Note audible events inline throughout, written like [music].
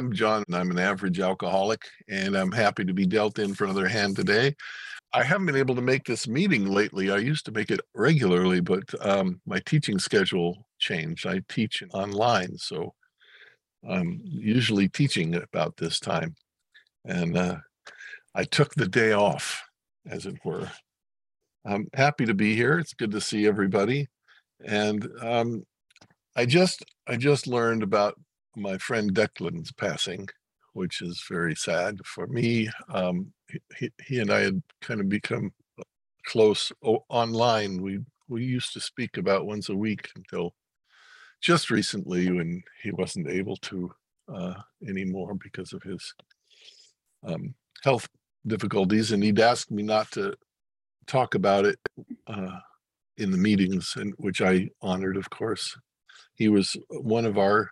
I'm John, and I'm an average alcoholic, and I'm happy to be dealt in for another hand today. I haven't been able to make this meeting lately. I used to make it regularly, but um, my teaching schedule changed. I teach online, so I'm usually teaching about this time. And uh, I took the day off, as it were. I'm happy to be here. It's good to see everybody. And um, I just I just learned about my friend Declan's passing, which is very sad for me. Um, he, he and I had kind of become close online. We we used to speak about once a week until just recently when he wasn't able to uh, anymore because of his um, health difficulties, and he'd asked me not to talk about it uh, in the meetings, and which I honored, of course. He was one of our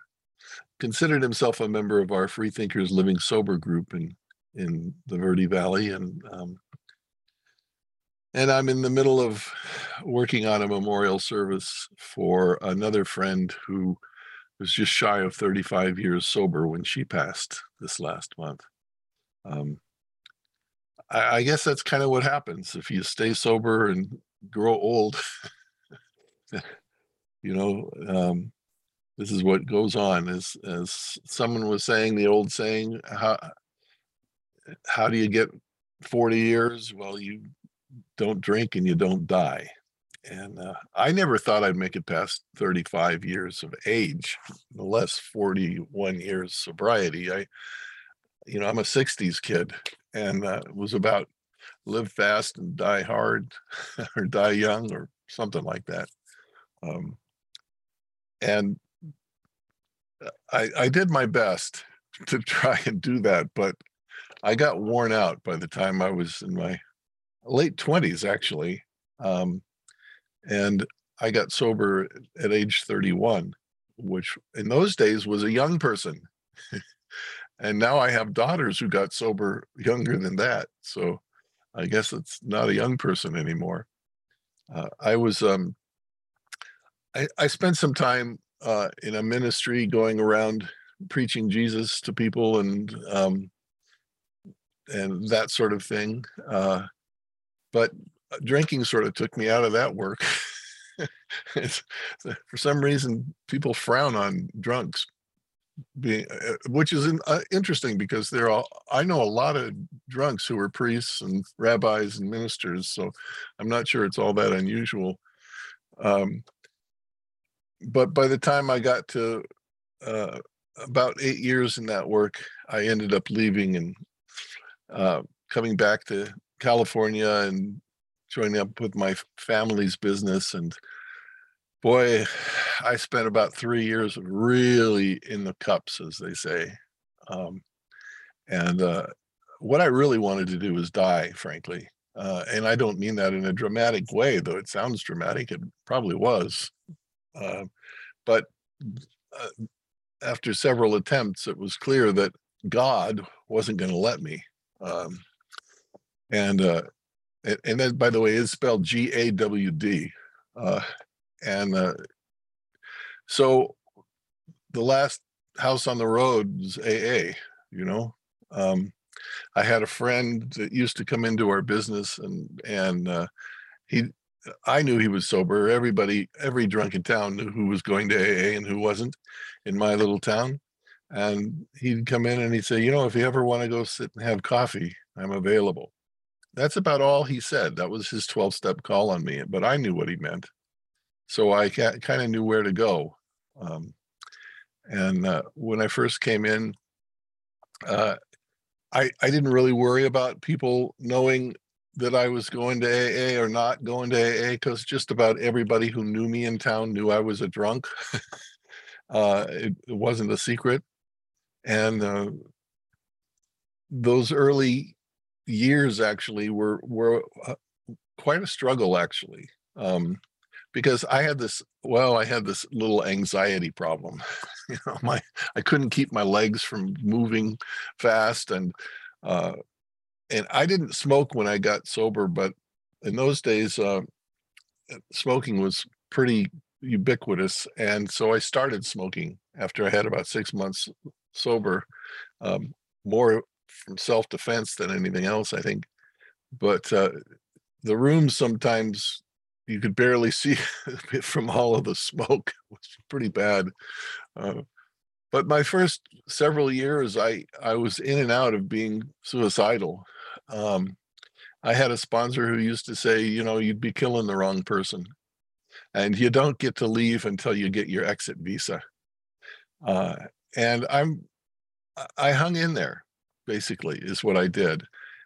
considered himself a member of our Free Thinkers Living Sober group in in the Verde Valley, and um, and I'm in the middle of working on a memorial service for another friend who was just shy of 35 years sober when she passed this last month. Um, I, I guess that's kind of what happens if you stay sober and grow old. [laughs] you know, um, this is what goes on. As as someone was saying, the old saying, how how do you get 40 years? Well, you don't drink and you don't die. And uh, I never thought I'd make it past 35 years of age, less 41 years sobriety. I, you know, I'm a 60s kid and uh, it was about live fast and die hard [laughs] or die young or something like that. Um, and I, I did my best to try and do that, but I got worn out by the time I was in my late 20s, actually. Um, and I got sober at age 31, which in those days was a young person. [laughs] and now I have daughters who got sober younger than that. So I guess it's not a young person anymore. Uh, I was, um, I, I spent some time uh, in a ministry going around preaching Jesus to people and um, and that sort of thing. Uh, but drinking sort of took me out of that work. [laughs] for some reason, people frown on drunks being, uh, which is uh, interesting because there are, I know a lot of drunks who are priests and rabbis and ministers. So I'm not sure it's all that unusual. Um, but by the time I got to uh, about eight years in that work, I ended up leaving and uh, coming back to California and joining up with my family's business. And boy, I spent about three years really in the cups, as they say. Um, and uh, what I really wanted to do was die, frankly. Uh, and I don't mean that in a dramatic way, though it sounds dramatic. It probably was. Uh, but uh, after several attempts, it was clear that God wasn't going to let me. Um, and uh, and that, by the way, is spelled G A W D. Uh, and uh, so the last house on the road was AA. You know, um, I had a friend that used to come into our business, and and uh, he, I knew he was sober. Everybody, every drunk in town knew who was going to AA and who wasn't in my little town. And he'd come in and he'd say, you know, if you ever want to go sit and have coffee, I'm available. That's about all he said. That was his 12 step call on me, but I knew what he meant. So I kind of knew where to go. Um, and uh, when I first came in, uh, I, I didn't really worry about people knowing that I was going to AA or not going to AA because just about everybody who knew me in town knew I was a drunk. [laughs] uh, it, it, wasn't a secret and uh, those early years actually were were uh, quite a struggle actually um, because I had this well I had this little anxiety problem [laughs] you know my I couldn't keep my legs from moving fast and uh, and I didn't smoke when I got sober but in those days uh, smoking was pretty ubiquitous and so I started smoking after I had about 6 months sober. um, more from self-defense than anything else, I think. But uh, the room sometimes you could barely [laughs] see from all of the smoke. [laughs] It was pretty bad. Uh, but my first several years, I I was in and out of being suicidal. Um, I had a sponsor who used to say, you know, you'd be killing the wrong person, and you don't get to leave until you get your exit visa. Uh, and I'm I hung in there, basically, is what I did.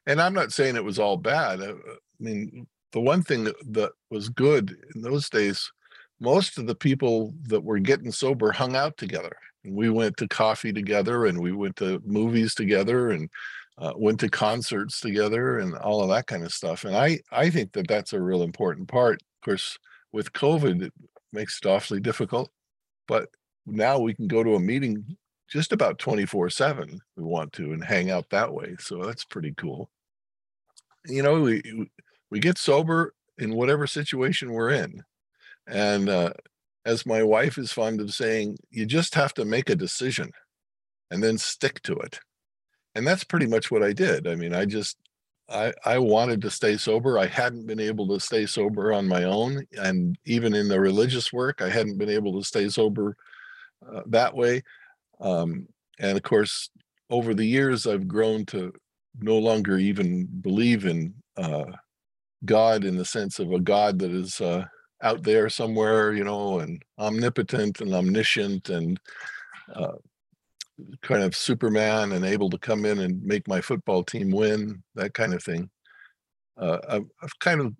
And I'm not saying it was all bad. I, uh, I mean, the one thing that, that was good in those days, most of the people that were getting sober hung out together. And we went to coffee together and we went to movies together and uh, went to concerts together and all of that kind of stuff. And I, I think that that's a real important part. Of course, with COVID, it makes it awfully difficult. But now we can go to a meeting just about 24 7 we want to and hang out that way. So that's pretty cool. You know, we, we get sober in whatever situation we're in. And uh, as my wife is fond of saying, you just have to make a decision and then stick to it. And that's pretty much what I did. I mean, I just, I, I wanted to stay sober. I hadn't been able to stay sober on my own. And even in the religious work, I hadn't been able to stay sober uh, that way. Um, and of course, over the years, I've grown to no longer even believe in uh, God in the sense of a God that is uh, out there somewhere, you know, and omnipotent and omniscient and uh, kind of Superman and able to come in and make my football team win, that kind of thing. Uh, I've, I've kind of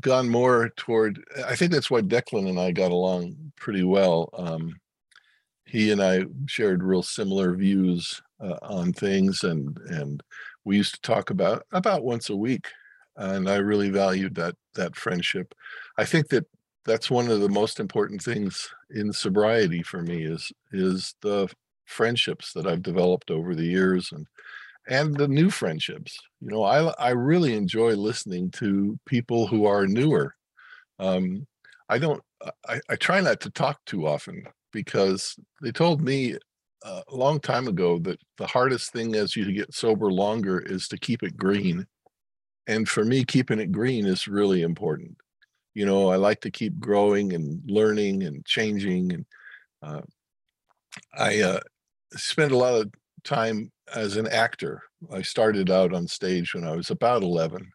gone more toward, I think that's why Declan and I got along pretty well. Um, he and I shared real similar views uh, on things and, and we used to talk about about once a week and I really valued that that friendship. I think that that's one of the most important things in sobriety for me is is the friendships that I've developed over the years and and the new friendships. You know, I I really enjoy listening to people who are newer. Um, I don't. I, I try not to talk too often because they told me uh, a long time ago that the hardest thing as you get sober longer is to keep it green and for me keeping it green is really important you know i like to keep growing and learning and changing and uh, i uh, spent a lot of time as an actor i started out on stage when i was about 11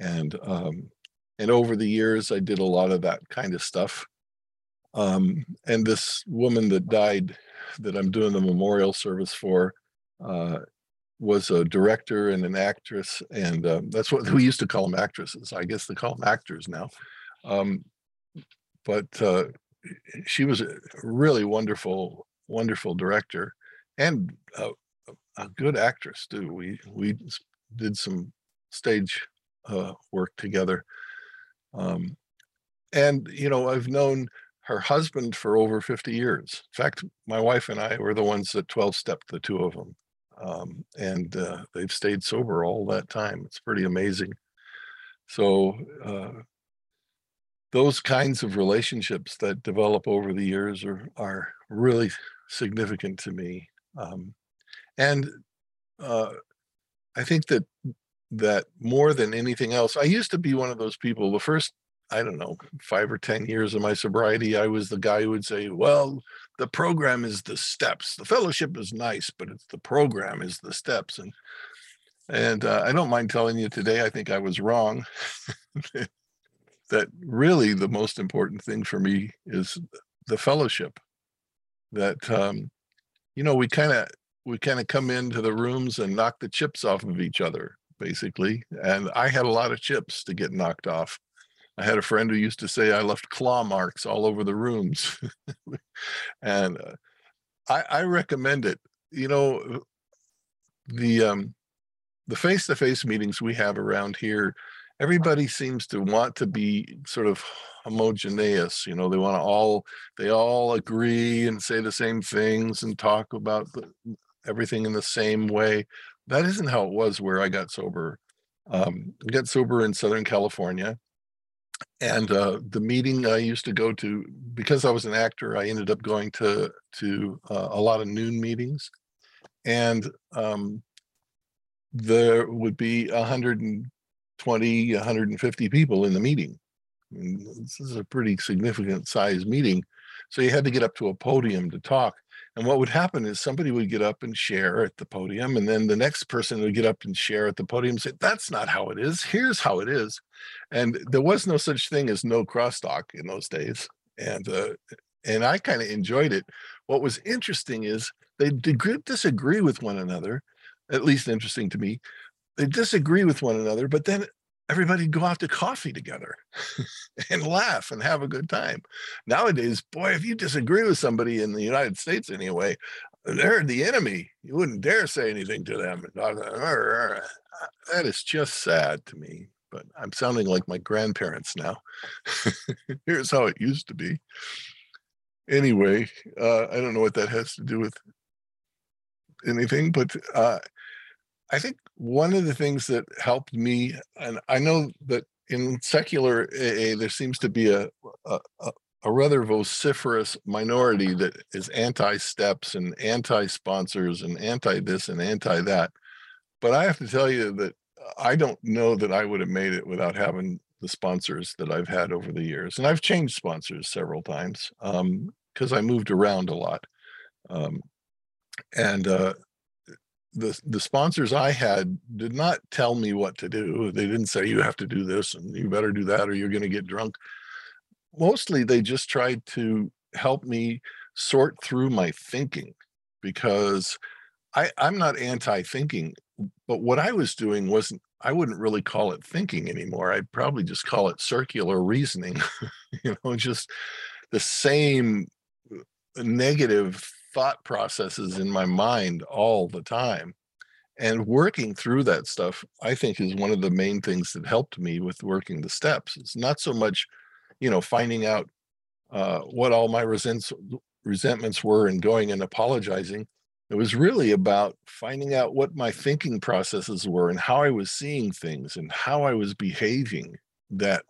and um, and over the years i did a lot of that kind of stuff um, and this woman that died that i'm doing the memorial service for uh, was a director and an actress, and uh, that's what [laughs] we used to call them actresses. I guess they call them actors now. Um, but uh, she was a really wonderful, wonderful director, and a, a good actress too. We we did some stage uh, work together, um, and you know I've known her husband for over 50 years. In fact, my wife and I were the ones that 12 stepped the two of them um, and uh, they've stayed sober all that time. It's pretty amazing. So uh, those kinds of relationships that develop over the years are are really significant to me, um, and uh, I think that that more than anything else, I used to be one of those people. The first I don't know, five or 10 years of my sobriety, I was the guy who would say, well, the program is the steps. The fellowship is nice, but it's the program is the steps. And and uh, I don't mind telling you today, I think I was wrong. [laughs] that really the most important thing for me is the fellowship. That um, you know, we kind of we kind of come into the rooms and knock the chips off of each other, basically. And I had a lot of chips to get knocked off I had a friend who used to say I left claw marks all over the rooms. [laughs] and uh, I, I, recommend it. You know, the um, the face-to-face meetings we have around here, everybody seems to want to be sort of homogeneous. You know, they want to all they all agree and say the same things and talk about the, everything in the same way. That isn't how it was where I got sober. Um, I got sober in Southern California and uh, the meeting I used to go to because I was an actor, I ended up going to to uh, a lot of noon meetings, and um, there would be 120, 150 people in the meeting. This is a pretty significant size meeting. So you had to get up to a podium to talk. And what would happen is somebody would get up and share at the podium, and then the next person would get up and share at the podium and say, That's not how it is. Here's how it is. And there was no such thing as no crosstalk in those days. And uh, and I kind of enjoyed it. What was interesting is they did disagree with one another, at least interesting to me. They disagree with one another, but then everybody go out to coffee together [laughs] and laugh and have a good time. Nowadays, boy, if you disagree with somebody in the United States anyway, they're the enemy. You wouldn't dare say anything to them. [laughs] That is just sad to me, but I'm sounding like my grandparents now. [laughs] Here's how it used to be anyway, uh, I don't know what that has to do with anything, but uh, I think one of the things that helped me, and I know that in secular AA, there seems to be a, a, a rather vociferous minority that is anti-steps and anti-sponsors and anti-this and anti-that. But I have to tell you that I don't know that I would have made it without having the sponsors that I've had over the years. And I've changed sponsors several times because um, I moved around a lot. Um, and uh, the the sponsors I had did not tell me what to do. They didn't say you have to do this and you better do that or you're going to get drunk. Mostly they just tried to help me sort through my thinking because I, I'm not anti-thinking, but what I was doing wasn't I wouldn't really call it thinking anymore. I'd probably just call it circular reasoning, [laughs] you know, just the same uh, negative thought processes in my mind all the time. And working through that stuff, I think, is one of the main things that helped me with working the steps. It's not so much, you know, finding out uh, what all my resents, resentments were and going and apologizing. It was really about finding out what my thinking processes were and how I was seeing things and how I was behaving that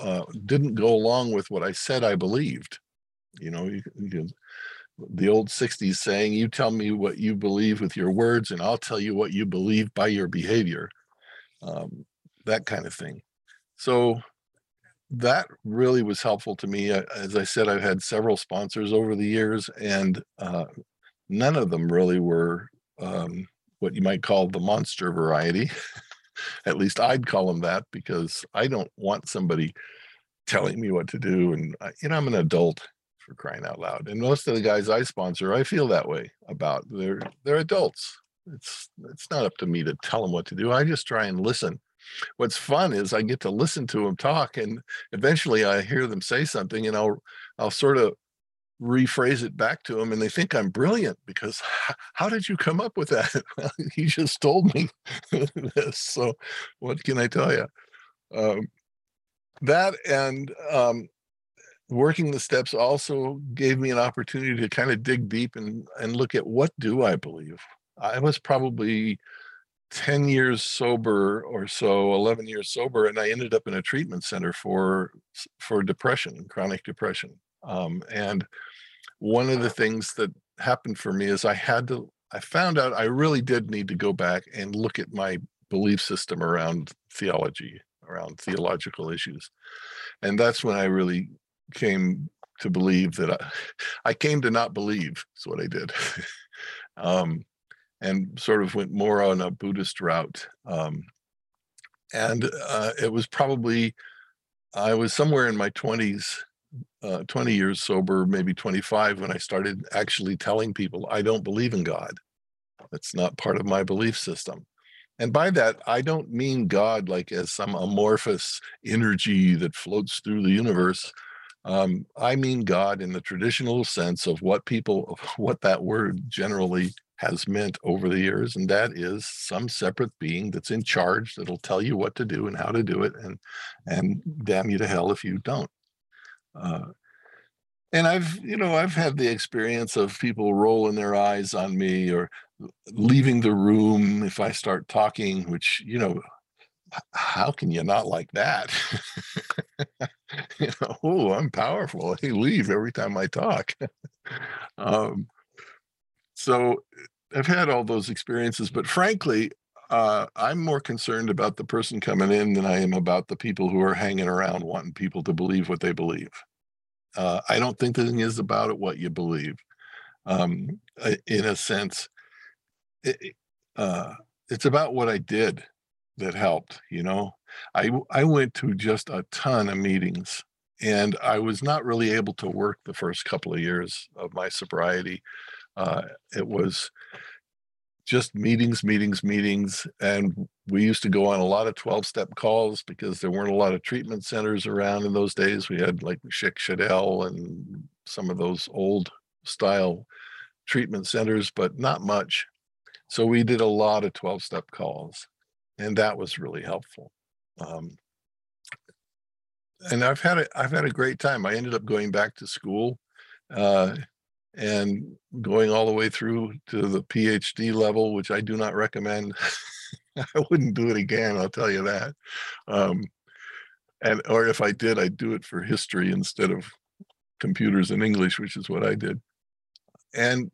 uh, didn't go along with what I said I believed. You know, you, you, the old 60s saying, You tell me what you believe with your words, and I'll tell you what you believe by your behavior. Um, that kind of thing. So that really was helpful to me. As I said, I've had several sponsors over the years, and uh, none of them really were um, what you might call the monster variety. [laughs] At least I'd call them that because I don't want somebody telling me what to do. And, you know, I'm an adult for crying out loud. And most of the guys I sponsor, I feel that way about. They're they're adults. It's it's not up to me to tell them what to do. I just try and listen. What's fun is I get to listen to them talk, and eventually I hear them say something, and I'll I'll sort of rephrase it back to them, and they think I'm brilliant because how did you come up with that? [laughs] you just told me [laughs] this. So what can I tell you? Um, that and um, working the steps also gave me an opportunity to kind of dig deep and and look at what do I believe. I was probably 10 years sober or so 11 years sober and i ended up in a treatment center for for depression chronic depression. Um, and one of the things that happened for me is i had to i found out i really did need to go back and look at my belief system around theology around theological issues. And that's when i really came to believe that I, [laughs] I came to not believe is what I did. [laughs] um, and sort of went more on a Buddhist route. Um, and uh, it was probably, I was somewhere in my 20s, uh, 20 years sober, maybe 25, when I started actually telling people I don't believe in God. That's not part of my belief system. And by that, I don't mean God like as some amorphous energy that floats through the universe. Um, I mean God in the traditional sense of what people, [laughs] what that word generally has meant over the years, and that is some separate being that's in charge that'll tell you what to do and how to do it, and and damn you to hell if you don't. Uh, and I've, you know, I've had the experience of people rolling their eyes on me or leaving the room if I start talking, which you know how can you not like that? [laughs] [laughs] you know, oh, I'm powerful. They leave every time I talk. [laughs] um, so I've had all those experiences, but frankly, uh, I'm more concerned about the person coming in than I am about the people who are hanging around wanting people to believe what they believe. Uh, I don't think the thing is about it what you believe. Um, in a sense, it, uh, it's about what I did that helped. You know, I I went to just a ton of meetings, and I was not really able to work the first couple of years of my sobriety. Uh, it was just meetings, meetings, meetings. And we used to go on a lot of 12 step calls because there weren't a lot of treatment centers around in those days. We had like Schick Shadel and some of those old style treatment centers, but not much. So we did a lot of 12 step calls, and that was really helpful. Um, and I've had a, I've had a great time. I ended up going back to school uh, and going all the way through to the PhD level, which I do not recommend. [laughs] I wouldn't do it again, I'll tell you that. Um, and or if I did, I'd do it for history instead of computers and English, which is what I did. And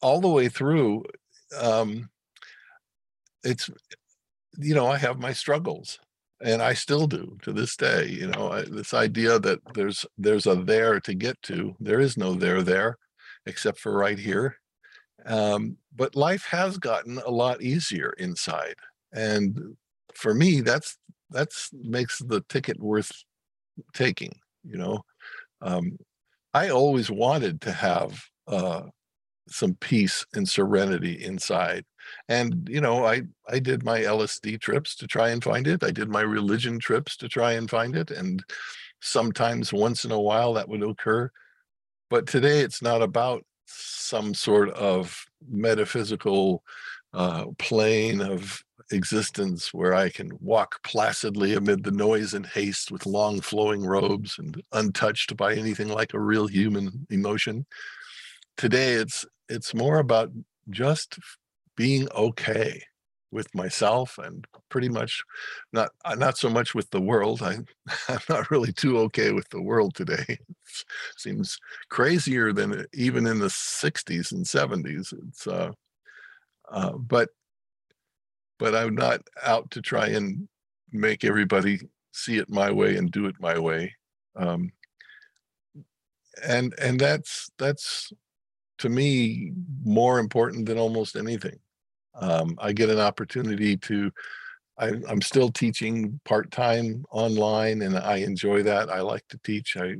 all the way through, um, it's you know I have my struggles, and I still do to this day. You know, I, this idea that there's there's a there to get to, there is no there there except for right here. Um, but life has gotten a lot easier inside. And for me, that's that's makes the ticket worth taking, you know. Um, I always wanted to have uh, some peace and serenity inside. And you know, I I did my LSD trips to try and find it. I did my religion trips to try and find it. And sometimes once in a while that would occur. But today it's not about some sort of metaphysical uh, plane of existence where I can walk placidly amid the noise and haste with long flowing robes and untouched by anything like a real human emotion. Today it's it's more about just being okay with myself and pretty much not uh, not so much with the world. I, [laughs] I'm not really too okay with the world today. It seems crazier than even in the 60s and 70s. It's uh, uh, but but I'm not out to try and make everybody see it my way and do it my way. Um, and and that's that's to me more important than almost anything um, I get an opportunity to, I, am still teaching part time online, and I enjoy that. I like to teach. I,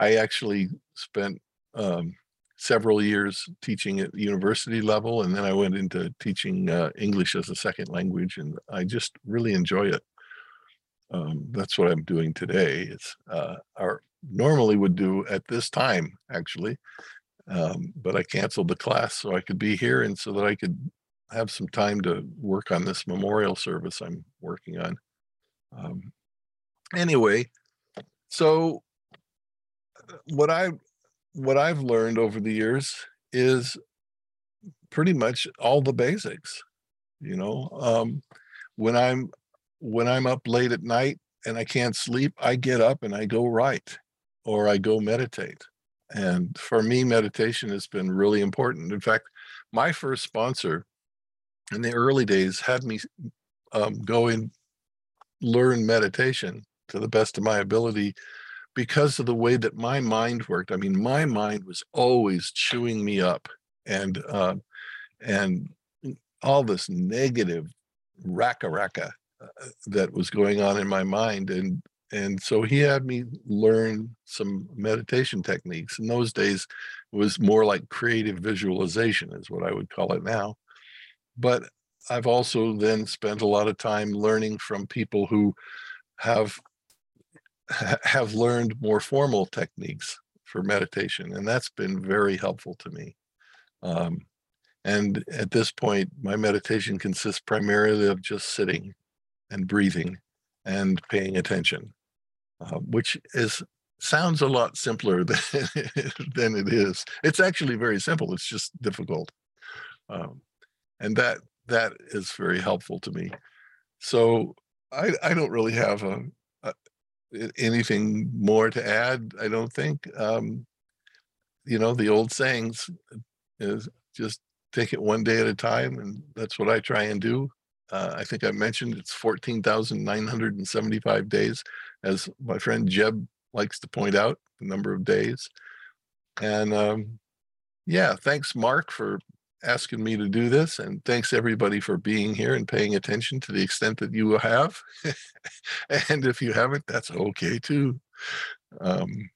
I actually spent um, several years teaching at university level, and then I went into teaching uh, English as a second language, and I just really enjoy it. Um, that's what I'm doing today. It's uh, our normally would do at this time actually, um, but I canceled the class so I could be here and so that I could have some time to work on this memorial service I'm working on. Um, anyway, so what I what I've learned over the years is pretty much all the basics. You know, um, when I'm when I'm up late at night and I can't sleep, I get up and I go write or I go meditate. And for me, meditation has been really important. In fact, my first sponsor in the early days had me um, go and learn meditation to the best of my ability because of the way that my mind worked. I mean, my mind was always chewing me up, and uh, and all this negative racka racka uh, that was going on in my mind, and and so he had me learn some meditation techniques. In those days, it was more like creative visualization, is what I would call it now but I've also then spent a lot of time learning from people who have have learned more formal techniques for meditation, and that's been very helpful to me. Um, and at this point, my meditation consists primarily of just sitting and breathing and paying attention, uh, which is sounds a lot simpler [laughs] than, than it is. It's actually very simple. It's just difficult. Um, and that that is very helpful to me. So I I don't really have a, a anything more to add. I don't think. Um, you know the old sayings is just take it one day at a time, and that's what I try and do. Uh, I think I mentioned it's fourteen thousand nine hundred and seventy-five days, as my friend Jeb likes to point out, the number of days. And um, yeah, thanks, Mark, for asking me to do this, and thanks everybody for being here and paying attention to the extent that you have. [laughs] and if you haven't, that's okay too. Um,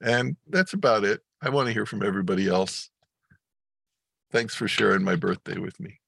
and that's about it. I want to hear from everybody else. Thanks for sharing my birthday with me.